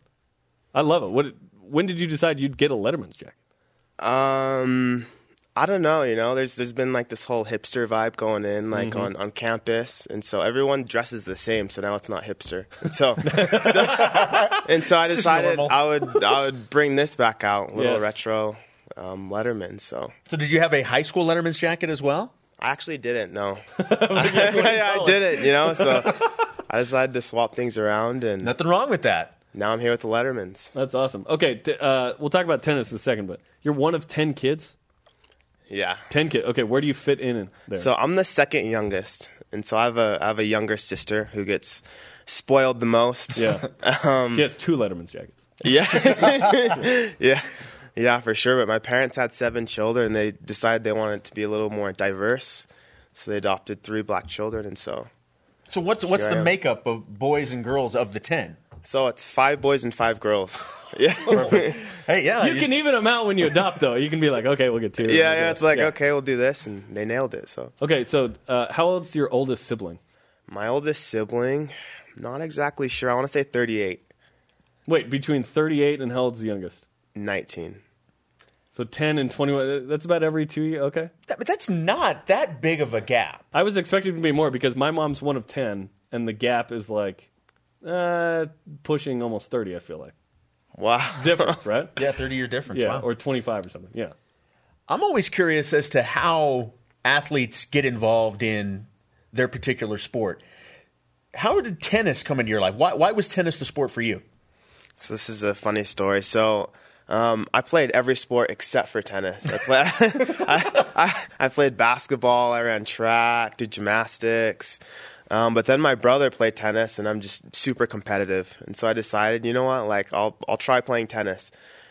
I love it. What, when did you decide you'd get a Letterman's jacket? Um, I don't know. You know, there's there's been like this whole hipster vibe going in, like Mm-hmm. on, on campus, and so everyone dresses the same. So now it's not hipster. And so, so and so I just decided. I would I would bring this back out, little Yes. retro um, Letterman. So So did you have a high school Letterman's jacket as well? I actually didn't. No, I, I didn't. You know, so I decided to swap things around, and Nothing wrong with that. Now I'm here with the Lettermans. That's awesome. Okay, t- uh, we'll talk about tennis in a second, but you're one of 10 kids? Yeah. 10 kids. Okay, where do you fit in, in there? So I'm the second youngest, and so I have a I have a younger sister who gets spoiled the most. yeah. Um, she has two Letterman's jackets. Yeah. yeah. Yeah, for sure. But my parents had seven children and they decided they wanted to be a little more diverse. So they adopted three black children and so So what's what's the makeup of boys and girls of the ten? So it's five boys and five girls. Yeah. Hey, yeah, You can even them out when you adopt, though. You can be like, okay, we'll get two. yeah, yeah, it's like, Yeah. okay, we'll do this and they nailed it. So Okay, so uh, how old's your oldest sibling? my oldest sibling, not exactly sure. I want to say 38, Wait, between 38 and how old's the youngest? 19. So 10 and 21. That's about every two years. Okay. That- but that's not that big of a gap. I was expecting to be more because my mom's one of 10, and the gap is like uh, pushing almost 30, I feel like. Wow. Difference, right? Yeah, thirty year difference. Yeah, wow. or 25 or something. Yeah. I'm always curious as to how athletes get involved in their particular sport. How did tennis come into your life? Why, why was tennis the sport for you? So this is a funny story. So um, I played every sport except for tennis. I, play, I, I, I played basketball. I ran track, did gymnastics. Um, but then my brother played tennis, and I'm just super competitive. And so I decided, you know what? Like I'll I'll try playing tennis.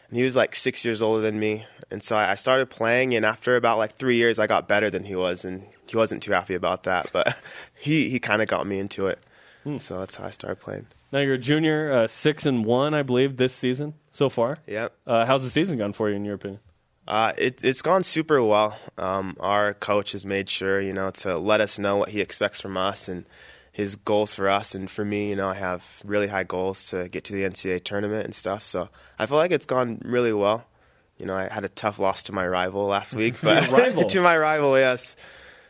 And he was like six years older than me, and so I started playing. And after about like three years, I got better than he was, and he wasn't too happy about that. But he he kind of got me into it. So that's how I started playing. Now you're a junior, uh, 6 and 1, I believe, this season so far. Yep. Uh, how's the season gone for you, in your opinion? Uh, it, it's gone super well. Um, our coach has made sure, you know, to let us know what he expects from us and his goals for us. And for me, you know, I have really high goals to get to the NCAA tournament and stuff. So I feel like it's gone really well. You know, I had a tough loss to my rival last week, but rival? to my rival, yes,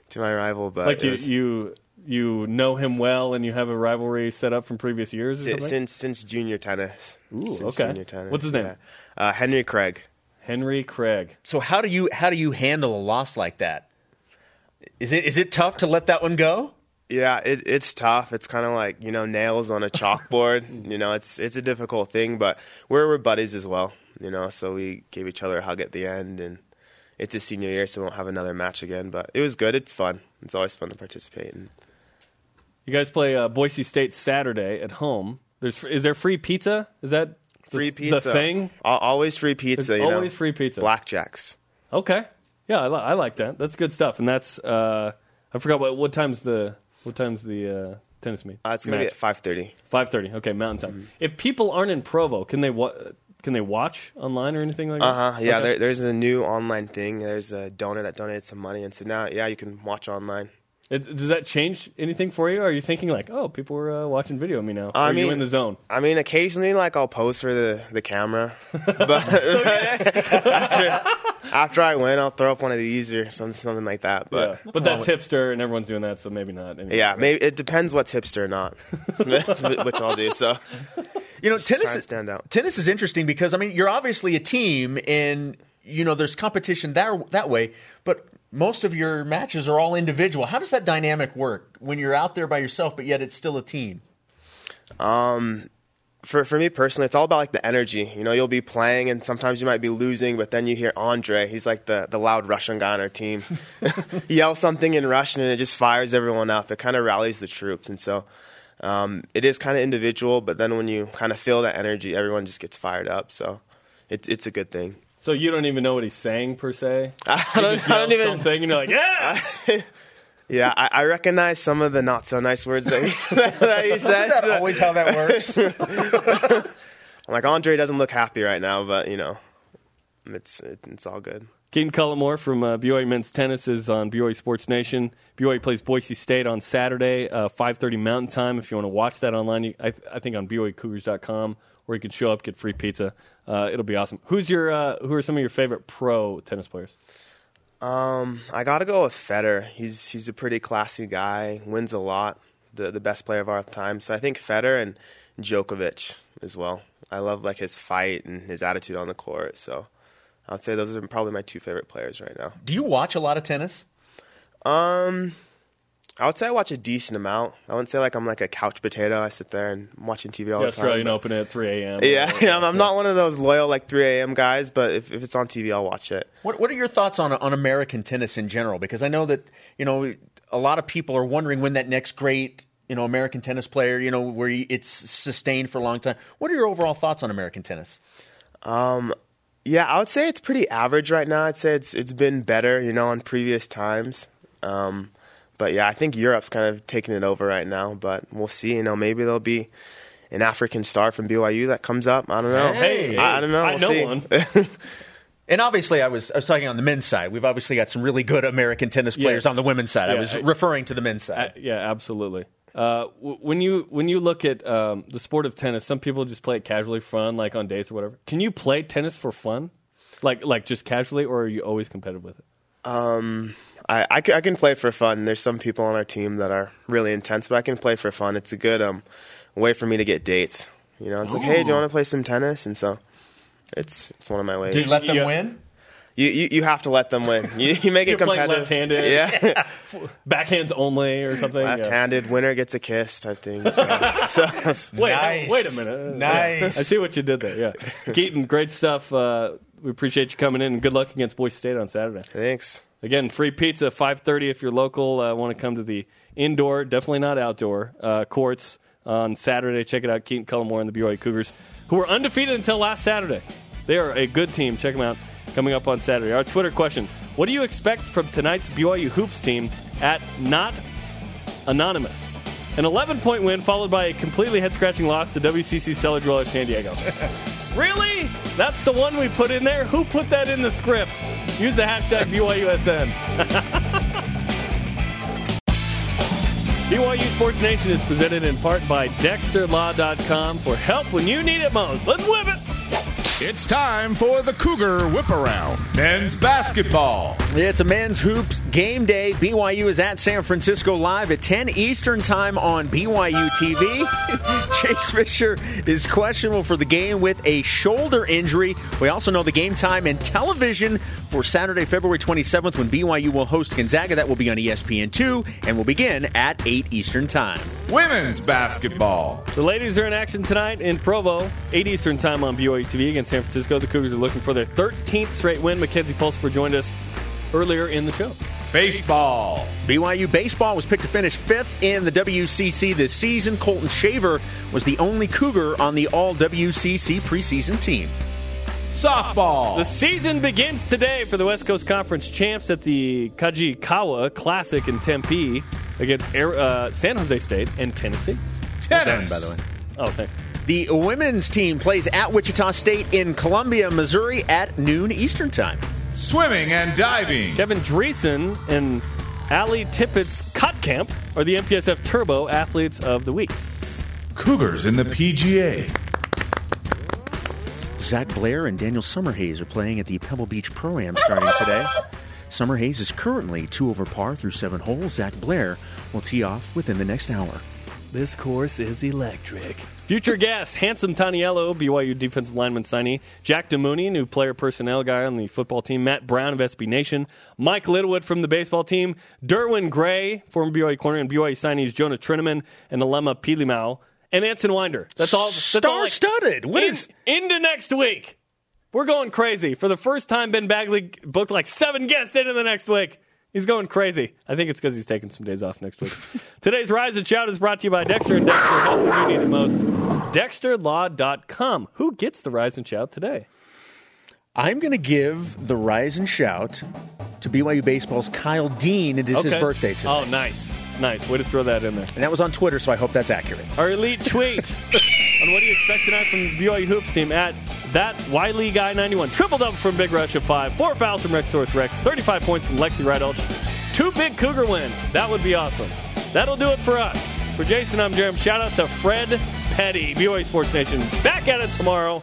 to my rival. But Like you, was- you, you know him well, and you have a rivalry set up from previous years. Or si- since since junior tennis. Ooh, Since okay. Junior tennis. What's his name? yeah. Uh, Henry Craig. Henry Craig. So how do you how do you handle a loss like that? Is it is it tough to let that one go? Yeah, it, it's tough. It's kind of like you know nails on a chalkboard. you know, it's it's a difficult thing, but we're we're buddies as well. You know, so we gave each other a hug at the end, and it's a senior year, so we won't have another match again. But it was good. It's fun. It's always fun to participate. in. You guys play uh, Boise State Saturday at home. There's is there free pizza? Is that the, Free pizza. The thing? Al- always free pizza. There's you know. always free pizza. Blackjacks. Okay. Yeah, I, li- I like that. That's good stuff. And that's uh, I forgot what what time's the what time's the uh, tennis meet? Uh, it's gonna be at five thirty. five thirty. Okay, Mountain Mm-hmm. Time. If people aren't in Provo, can they wa- can they watch online or anything like that? Uh huh. Yeah, Okay. there, there's a new online thing. There's a donor that donated some money, and so now, yeah, you can watch online. It, does that change anything for you? Are you thinking like, oh, people are uh, watching video of me now? I are you in the zone? I mean, occasionally, like I'll pose for the, the camera, but after, after I win, I'll throw up one of these or something, something like that. But yeah. But that's hipster, and everyone's doing that, so maybe not. anymore. yeah, maybe it depends what's hipster or not, which I'll do. So You know, just tennis and stand out. tennis is interesting because I mean you're obviously a team and you know there's competition that that way, but most of your matches are all individual. How does that dynamic work when you're out there by yourself, but yet it's still a team? For for me personally, it's all about like the energy. You know, you'll be playing, and sometimes you might be losing, but then you hear Andre. He's like the the loud Russian guy on our team. he yells something in Russian, and it just fires everyone up. It kind of rallies the troops, and so. Um, it is kind of individual, but then when you kind of feel that energy, everyone just gets fired up. So it's it's a good thing. So you don't even know what he's saying per se. I don't, just I don't yells even. something, and you're like, yeah. Yeah, I, I recognize some of the not so nice words that he, that he says. Isn't that always how that works? I'm like Andre doesn't look happy right now, but you know, it's it, it's all good. Keaton Cullimore from uh, BYU men's tennis is on BYU Sports Nation. BYU plays Boise State on Saturday, uh, 5:30 Mountain Time. If you want to watch that online, you, I, I think on BYUCougars.com, where you can show up, get free pizza. Uh, it'll be awesome. Who's your uh, Who are some of your favorite pro tennis players? Um, I gotta go with Federer. He's he's a pretty classy guy. Wins a lot. The the best player of our time. So I think Federer and Djokovic as well. I love like his fight and his attitude on the court. So I would say those are probably my two favorite players right now. Do you watch a lot of tennis? Um, I would say I watch a decent amount. I wouldn't say like I'm like a couch potato. I sit there and I'm watching TV all Yeah, the time. Australian but- Open at 3 a.m. Yeah, yeah, I'm, I'm not one of those loyal like 3 a.m. guys, but if, if it's on TV, I'll watch it. What What are your thoughts on on American tennis in general? Because I know that you know a lot of people are wondering when that next great you know American tennis player you know where he- it's sustained for a long time. What are your overall thoughts on American tennis? Um, yeah, I would say it's pretty average right now. I'd say it's it's been better, you know, on previous times. Um, but yeah, I think Europe's kind of taking it over right now. But we'll see. You know, maybe there'll be an African star from BYU that comes up. I don't know. Hey. I, I don't know. I We'll know see. one. And obviously, I was I was talking on the men's side. We've obviously got some really good American tennis players Yes. on the women's side. I was I- referring to the men's side. Uh, yeah, absolutely. Uh, w- when you when you look at um, the sport of tennis, some people just play it casually, fun, like on dates or whatever. Can you play tennis for fun, like like just casually, or are you always competitive with it? Um, I, I, ca- I can play for fun. There's some people on our team that are really intense, but I can play for fun. It's a good um, way for me to get dates. You know, it's like, hey, do you want to play some tennis? And so it's it's one of my ways. Do you let them Yeah. win? You, you you have to let them win. You, you make You're it playing competitive. left-handed. Yeah, Backhands only, or something. Left-handed winner gets a kiss type thing. So, so it's- Wait, Nice. wait a minute. Nice. I see what you did there. Yeah, Keaton, great stuff. Uh, we appreciate you coming in, and good luck against Boise State on Saturday. thanks. Again, free pizza, five thirty if you're local. Uh, Want to come to the indoor, definitely not outdoor uh, courts on Saturday. Check it out, Keaton Cullimore and the BYU Cougars, who were undefeated until last Saturday. They are a good team. Check them out. Coming up on Saturday. Our Twitter question: What do you expect from tonight's BYU hoops team at not anonymous? An 11 point win followed by a completely head scratching loss to WCC Cellar Dweller San Diego. really? That's the one we put in there? Who put that in the script? Use the hashtag BYUSN. BYU Sports Nation is presented in part by DexterLaw.com for help when you need it most. Let's whip it! It's time for the Cougar Whip Around. Men's basketball. It's a men's hoops game day. BYU is at San Francisco live at 10 Eastern time on BYU TV. Chase Fisher is questionable for the game with a shoulder injury. We also know the game time and television for Saturday, February 27th when BYU will host Gonzaga. That will be on E ESPN2 and will begin at 8 Eastern time. Women's basketball. The ladies are in action tonight in Provo, 8 Eastern time on BYU TV against San Francisco. The Cougars are looking for their 13th straight win. Makenzi Pulsipher joined us earlier in the show. Baseball. BYU baseball was picked to finish fifth in the WCC this season. Colton Shaver was the only Cougar on the All WCC preseason team. Softball. The season begins today for the West Coast Conference champs at the Kajikawa Classic in Tempe against Air- uh, San Jose State and Tennessee. Tennis. by the way. Oh, thanks. The women's team plays at Wichita State in Columbia, Missouri at noon Eastern Time. Swimming and diving. Kevin Dreesen and Ali Tippett's Cut Camp are the MPSF Turbo Athletes of the Week. Cougars in the PGA. Zach Blair and Daniel Summerhays are playing at the Pebble Beach Pro Am starting today. Summerhays is currently two over par through seven holes. Zach Blair will tee off within the next hour. This course is electric. Future guest, handsome Taniello, BYU defensive lineman signee, Jack Demooney, new player personnel guy on the football team, Matt Brown of SB Nation, Mike Littlewood from the baseball team, Derwin Gray, former BYU corner, and BYU signees Jonah Trinnaman and Alema Pilimau, and Anson Winder. That's all. That's all Star-studded. What In- is- into next week? We're going crazy. For the first time, Ben Bagley booked like seven guests into the next week. He's going crazy. I think it's because he's taking some days off next week. Today's Rise and Shout is brought to you by Dexter and Dexter Help you need it most. DexterLaw.com. Who gets the Rise and Shout today? I'm going to give the rise and shout to BYU Baseball's Kyle Dean. It is his birthday today. Oh, nice. Nice. Way to throw that in there. And that was on Twitter, so I hope that's accurate. Our elite tweet on what do you expect tonight from the BYU Hoops team at that Wiley Guy 91. Triple double from Big Rush of five. Four fouls from Rex Source Rex. 35 points from Lexi Rydalch. Two big Cougar wins. That would be awesome. That'll do it for us. For Jason, I'm Jarom. Shout out to Fred Petty, BYU Sports Nation. Back at it tomorrow.